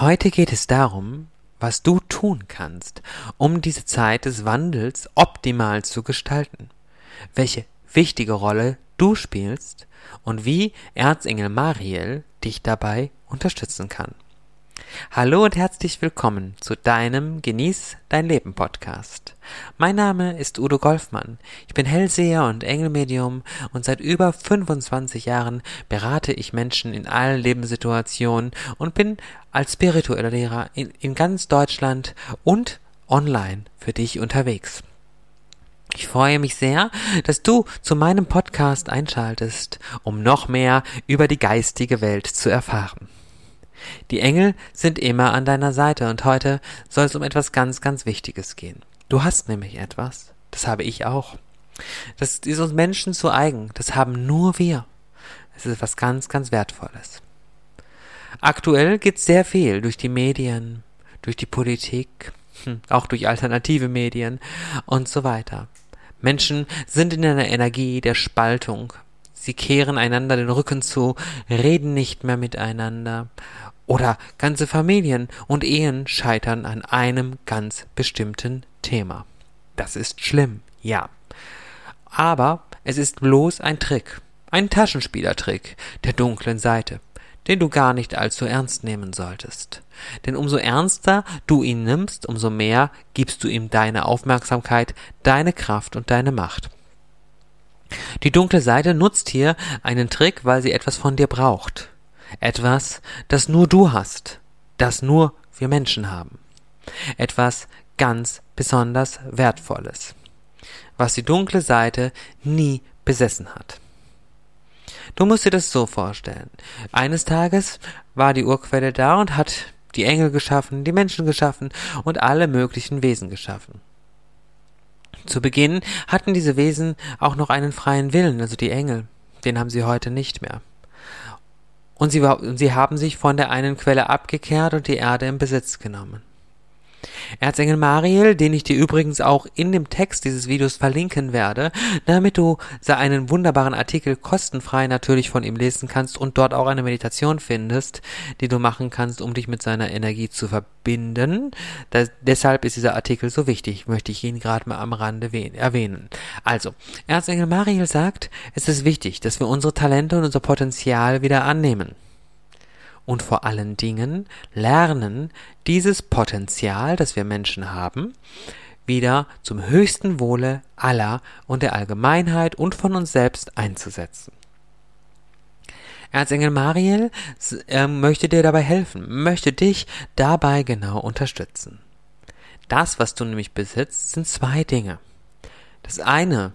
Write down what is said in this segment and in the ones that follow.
Heute geht es darum, was du tun kannst, um diese Zeit des Wandels optimal zu gestalten, welche wichtige Rolle du spielst und wie Erzengel Mariel dich dabei unterstützen kann. Hallo und herzlich willkommen zu deinem Genieß dein Leben Podcast. Mein Name ist Udo Golfmann. Ich bin Hellseher und Engelmedium und seit über 25 Jahren berate ich Menschen in allen Lebenssituationen und bin als spiritueller Lehrer in, in ganz Deutschland und online für dich unterwegs. Ich freue mich sehr, dass du zu meinem Podcast einschaltest, um noch mehr über die geistige Welt zu erfahren. Die Engel sind immer an deiner Seite und heute soll es um etwas ganz, ganz Wichtiges gehen. Du hast nämlich etwas, das habe ich auch. Das ist uns Menschen zu eigen, das haben nur wir. Es ist etwas ganz, ganz Wertvolles. Aktuell geht sehr viel durch die Medien, durch die Politik, hm, auch durch alternative Medien und so weiter. Menschen sind in einer Energie der Spaltung. Sie kehren einander den Rücken zu, reden nicht mehr miteinander oder ganze Familien und Ehen scheitern an einem ganz bestimmten Thema. Das ist schlimm, ja. Aber es ist bloß ein Trick, ein Taschenspielertrick der dunklen Seite, den du gar nicht allzu ernst nehmen solltest. Denn umso ernster du ihn nimmst, umso mehr gibst du ihm deine Aufmerksamkeit, deine Kraft und deine Macht. Die dunkle Seite nutzt hier einen Trick, weil sie etwas von dir braucht. Etwas, das nur du hast, das nur wir Menschen haben. Etwas ganz besonders Wertvolles, was die dunkle Seite nie besessen hat. Du musst dir das so vorstellen. Eines Tages war die Urquelle da und hat die Engel geschaffen, die Menschen geschaffen und alle möglichen Wesen geschaffen. Zu Beginn hatten diese Wesen auch noch einen freien Willen, also die Engel. Den haben sie heute nicht mehr und sie, sie haben sich von der einen Quelle abgekehrt und die Erde in Besitz genommen. Erzengel Mariel, den ich dir übrigens auch in dem Text dieses Videos verlinken werde, damit du einen wunderbaren Artikel kostenfrei natürlich von ihm lesen kannst und dort auch eine Meditation findest, die du machen kannst, um dich mit seiner Energie zu verbinden. Das, deshalb ist dieser Artikel so wichtig, möchte ich ihn gerade mal am Rande erwähnen. Also, Erzengel Mariel sagt, es ist wichtig, dass wir unsere Talente und unser Potenzial wieder annehmen und vor allen Dingen lernen, dieses Potenzial, das wir Menschen haben, wieder zum höchsten Wohle aller und der Allgemeinheit und von uns selbst einzusetzen. Erzengel Mariel äh, möchte dir dabei helfen, möchte dich dabei genau unterstützen. Das, was du nämlich besitzt, sind zwei Dinge. Das eine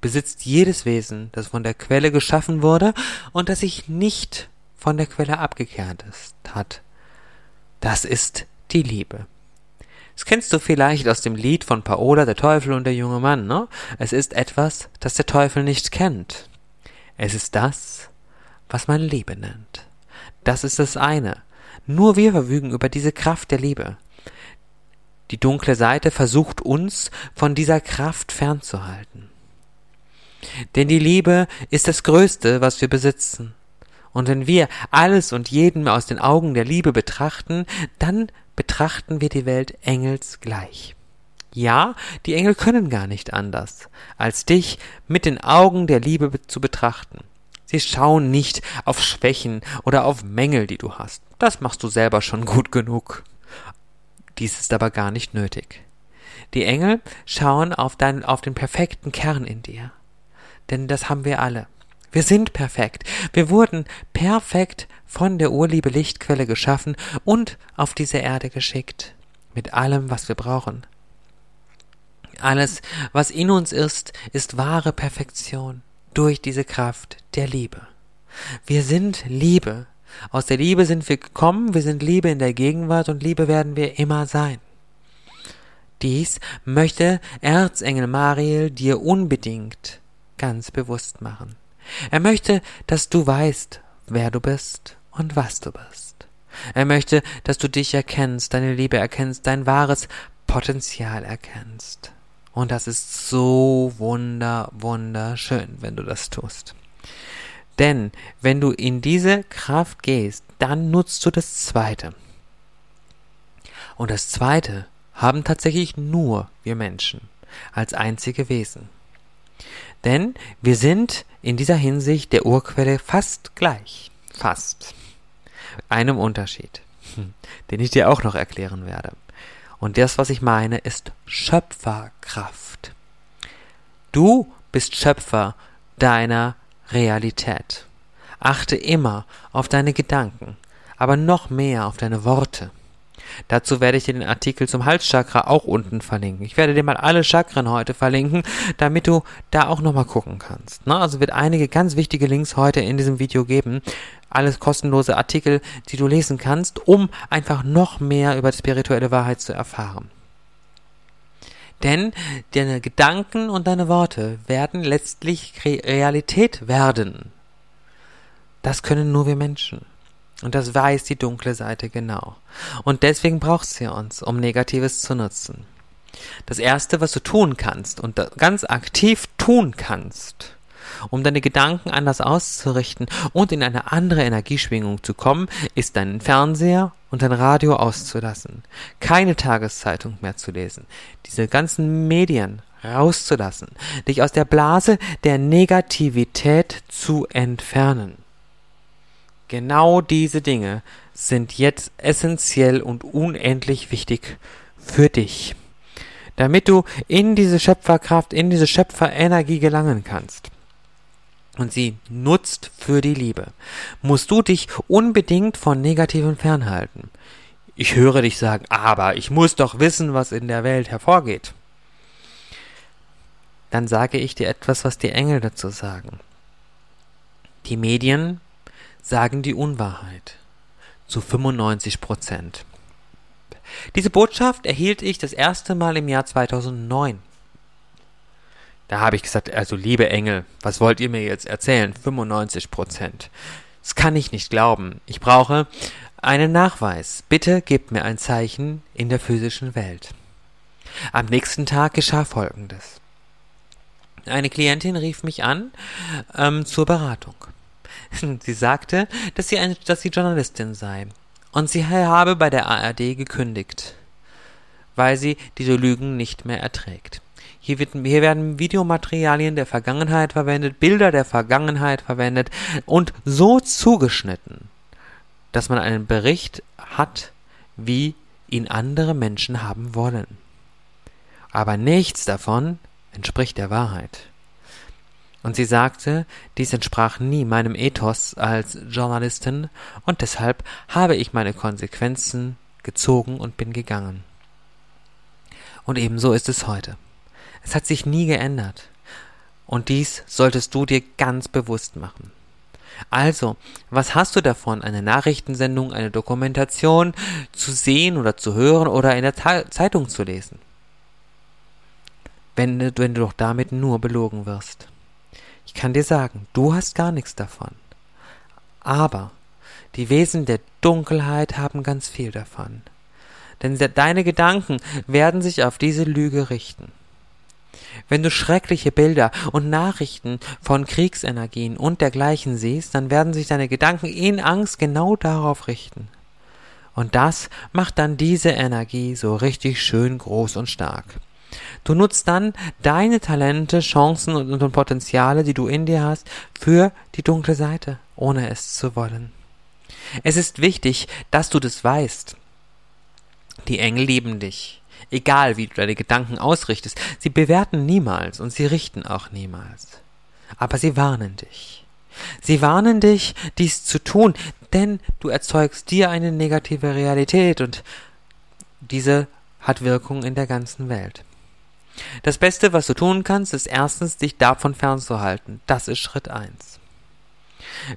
besitzt jedes Wesen, das von der Quelle geschaffen wurde und das sich nicht von der Quelle abgekehrt ist, hat. Das ist die Liebe. Das kennst du vielleicht aus dem Lied von Paola, der Teufel und der junge Mann, ne? Es ist etwas, das der Teufel nicht kennt. Es ist das, was man Liebe nennt. Das ist das eine. Nur wir verfügen über diese Kraft der Liebe. Die dunkle Seite versucht uns von dieser Kraft fernzuhalten. Denn die Liebe ist das Größte, was wir besitzen. Und wenn wir alles und jeden aus den Augen der Liebe betrachten, dann betrachten wir die Welt engelsgleich. Ja, die Engel können gar nicht anders, als dich mit den Augen der Liebe zu betrachten. Sie schauen nicht auf Schwächen oder auf Mängel, die du hast. Das machst du selber schon gut genug. Dies ist aber gar nicht nötig. Die Engel schauen auf, dein, auf den perfekten Kern in dir. Denn das haben wir alle. Wir sind perfekt. Wir wurden perfekt von der Urliebe Lichtquelle geschaffen und auf diese Erde geschickt. Mit allem, was wir brauchen. Alles, was in uns ist, ist wahre Perfektion durch diese Kraft der Liebe. Wir sind Liebe. Aus der Liebe sind wir gekommen, wir sind Liebe in der Gegenwart und Liebe werden wir immer sein. Dies möchte Erzengel Mariel dir unbedingt ganz bewusst machen. Er möchte, dass du weißt, wer du bist und was du bist. Er möchte, dass du dich erkennst, deine Liebe erkennst, dein wahres Potenzial erkennst. Und das ist so wunder, wunderschön, wenn du das tust. Denn wenn du in diese Kraft gehst, dann nutzt du das Zweite. Und das Zweite haben tatsächlich nur wir Menschen als einzige Wesen. Denn wir sind in dieser Hinsicht der Urquelle fast gleich. Fast. Einem Unterschied, den ich dir auch noch erklären werde. Und das, was ich meine, ist Schöpferkraft. Du bist Schöpfer deiner Realität. Achte immer auf deine Gedanken, aber noch mehr auf deine Worte. Dazu werde ich dir den Artikel zum Halschakra auch unten verlinken. Ich werde dir mal alle Chakren heute verlinken, damit du da auch nochmal gucken kannst. Ne? Also wird einige ganz wichtige Links heute in diesem Video geben. Alles kostenlose Artikel, die du lesen kannst, um einfach noch mehr über die spirituelle Wahrheit zu erfahren. Denn deine Gedanken und deine Worte werden letztlich Realität werden. Das können nur wir Menschen. Und das weiß die dunkle Seite genau. Und deswegen braucht sie uns, um Negatives zu nutzen. Das Erste, was du tun kannst und ganz aktiv tun kannst, um deine Gedanken anders auszurichten und in eine andere Energieschwingung zu kommen, ist deinen Fernseher und dein Radio auszulassen. Keine Tageszeitung mehr zu lesen. Diese ganzen Medien rauszulassen. Dich aus der Blase der Negativität zu entfernen. Genau diese Dinge sind jetzt essentiell und unendlich wichtig für dich, damit du in diese Schöpferkraft, in diese Schöpferenergie gelangen kannst und sie nutzt für die Liebe, musst du dich unbedingt von Negativen fernhalten. Ich höre dich sagen, aber ich muss doch wissen, was in der Welt hervorgeht. Dann sage ich dir etwas, was die Engel dazu sagen. Die Medien sagen die Unwahrheit. Zu 95 Prozent. Diese Botschaft erhielt ich das erste Mal im Jahr 2009. Da habe ich gesagt, also liebe Engel, was wollt ihr mir jetzt erzählen? 95 Prozent. Das kann ich nicht glauben. Ich brauche einen Nachweis. Bitte gebt mir ein Zeichen in der physischen Welt. Am nächsten Tag geschah Folgendes. Eine Klientin rief mich an ähm, zur Beratung. Sie sagte, dass sie, eine, dass sie Journalistin sei. Und sie habe bei der ARD gekündigt, weil sie diese Lügen nicht mehr erträgt. Hier, wird, hier werden Videomaterialien der Vergangenheit verwendet, Bilder der Vergangenheit verwendet und so zugeschnitten, dass man einen Bericht hat, wie ihn andere Menschen haben wollen. Aber nichts davon entspricht der Wahrheit. Und sie sagte, dies entsprach nie meinem Ethos als Journalistin, und deshalb habe ich meine Konsequenzen gezogen und bin gegangen. Und ebenso ist es heute. Es hat sich nie geändert. Und dies solltest du dir ganz bewusst machen. Also, was hast du davon, eine Nachrichtensendung, eine Dokumentation zu sehen oder zu hören oder in der Zeitung zu lesen? Wenn, wenn du doch damit nur belogen wirst. Ich kann dir sagen, du hast gar nichts davon. Aber die Wesen der Dunkelheit haben ganz viel davon. Denn deine Gedanken werden sich auf diese Lüge richten. Wenn du schreckliche Bilder und Nachrichten von Kriegsenergien und dergleichen siehst, dann werden sich deine Gedanken in Angst genau darauf richten. Und das macht dann diese Energie so richtig schön groß und stark. Du nutzt dann deine Talente, Chancen und, und Potenziale, die du in dir hast, für die dunkle Seite, ohne es zu wollen. Es ist wichtig, dass du das weißt. Die Engel lieben dich. Egal, wie du deine Gedanken ausrichtest, sie bewerten niemals und sie richten auch niemals. Aber sie warnen dich. Sie warnen dich, dies zu tun, denn du erzeugst dir eine negative Realität und diese hat Wirkung in der ganzen Welt. Das Beste, was du tun kannst, ist erstens, dich davon fernzuhalten. Das ist Schritt eins.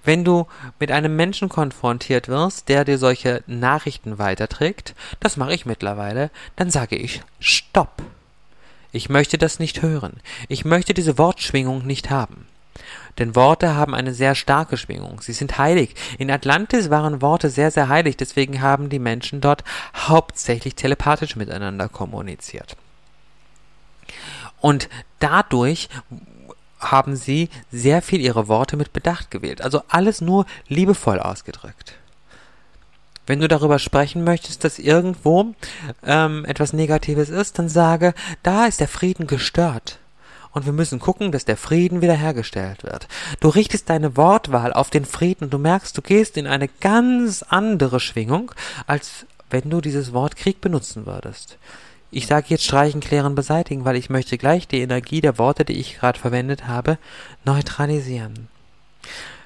Wenn du mit einem Menschen konfrontiert wirst, der dir solche Nachrichten weiterträgt, das mache ich mittlerweile, dann sage ich Stopp. Ich möchte das nicht hören. Ich möchte diese Wortschwingung nicht haben. Denn Worte haben eine sehr starke Schwingung. Sie sind heilig. In Atlantis waren Worte sehr, sehr heilig. Deswegen haben die Menschen dort hauptsächlich telepathisch miteinander kommuniziert. Und dadurch haben sie sehr viel ihre Worte mit Bedacht gewählt. Also alles nur liebevoll ausgedrückt. Wenn du darüber sprechen möchtest, dass irgendwo ähm, etwas Negatives ist, dann sage, da ist der Frieden gestört. Und wir müssen gucken, dass der Frieden wiederhergestellt wird. Du richtest deine Wortwahl auf den Frieden. Du merkst, du gehst in eine ganz andere Schwingung, als wenn du dieses Wort Krieg benutzen würdest. Ich sage jetzt streichen, klären, beseitigen, weil ich möchte gleich die Energie der Worte, die ich gerade verwendet habe, neutralisieren.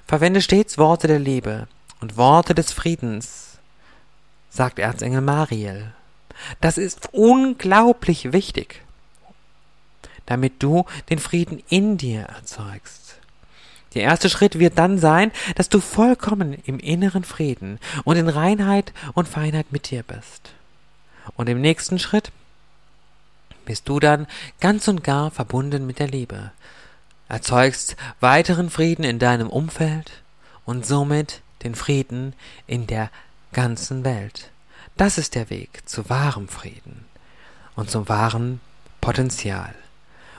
Verwende stets Worte der Liebe und Worte des Friedens, sagt Erzengel Mariel. Das ist unglaublich wichtig, damit du den Frieden in dir erzeugst. Der erste Schritt wird dann sein, dass du vollkommen im inneren Frieden und in Reinheit und Feinheit mit dir bist. Und im nächsten Schritt bist du dann ganz und gar verbunden mit der Liebe, erzeugst weiteren Frieden in deinem Umfeld und somit den Frieden in der ganzen Welt. Das ist der Weg zu wahrem Frieden und zum wahren Potenzial.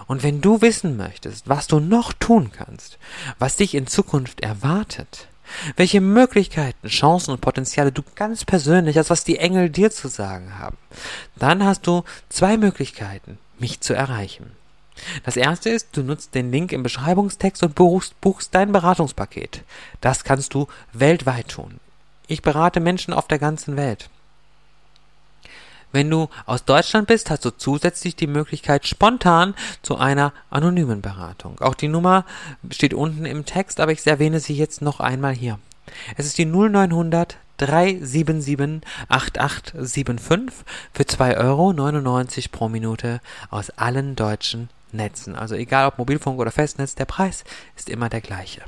Und wenn du wissen möchtest, was du noch tun kannst, was dich in Zukunft erwartet, welche Möglichkeiten, Chancen und Potenziale du ganz persönlich, als was die Engel dir zu sagen haben, dann hast du zwei Möglichkeiten, mich zu erreichen. Das erste ist, du nutzt den Link im Beschreibungstext und buchst, buchst dein Beratungspaket. Das kannst du weltweit tun. Ich berate Menschen auf der ganzen Welt. Wenn du aus Deutschland bist, hast du zusätzlich die Möglichkeit, spontan zu einer anonymen Beratung. Auch die Nummer steht unten im Text, aber ich erwähne sie jetzt noch einmal hier. Es ist die 0900 377 8875 für 2,99 Euro pro Minute aus allen deutschen Netzen. Also egal ob Mobilfunk oder Festnetz, der Preis ist immer der gleiche.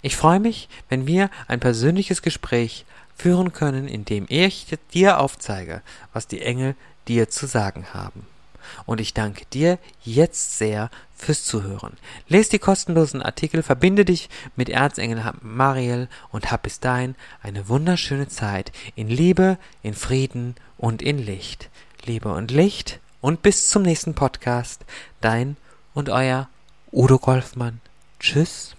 Ich freue mich, wenn wir ein persönliches Gespräch führen können, indem ich dir aufzeige, was die Engel dir zu sagen haben. Und ich danke dir jetzt sehr fürs Zuhören. Lies die kostenlosen Artikel, verbinde dich mit Erzengel Mariel und hab bis dahin eine wunderschöne Zeit in Liebe, in Frieden und in Licht. Liebe und Licht und bis zum nächsten Podcast. Dein und euer Udo Golfmann. Tschüss.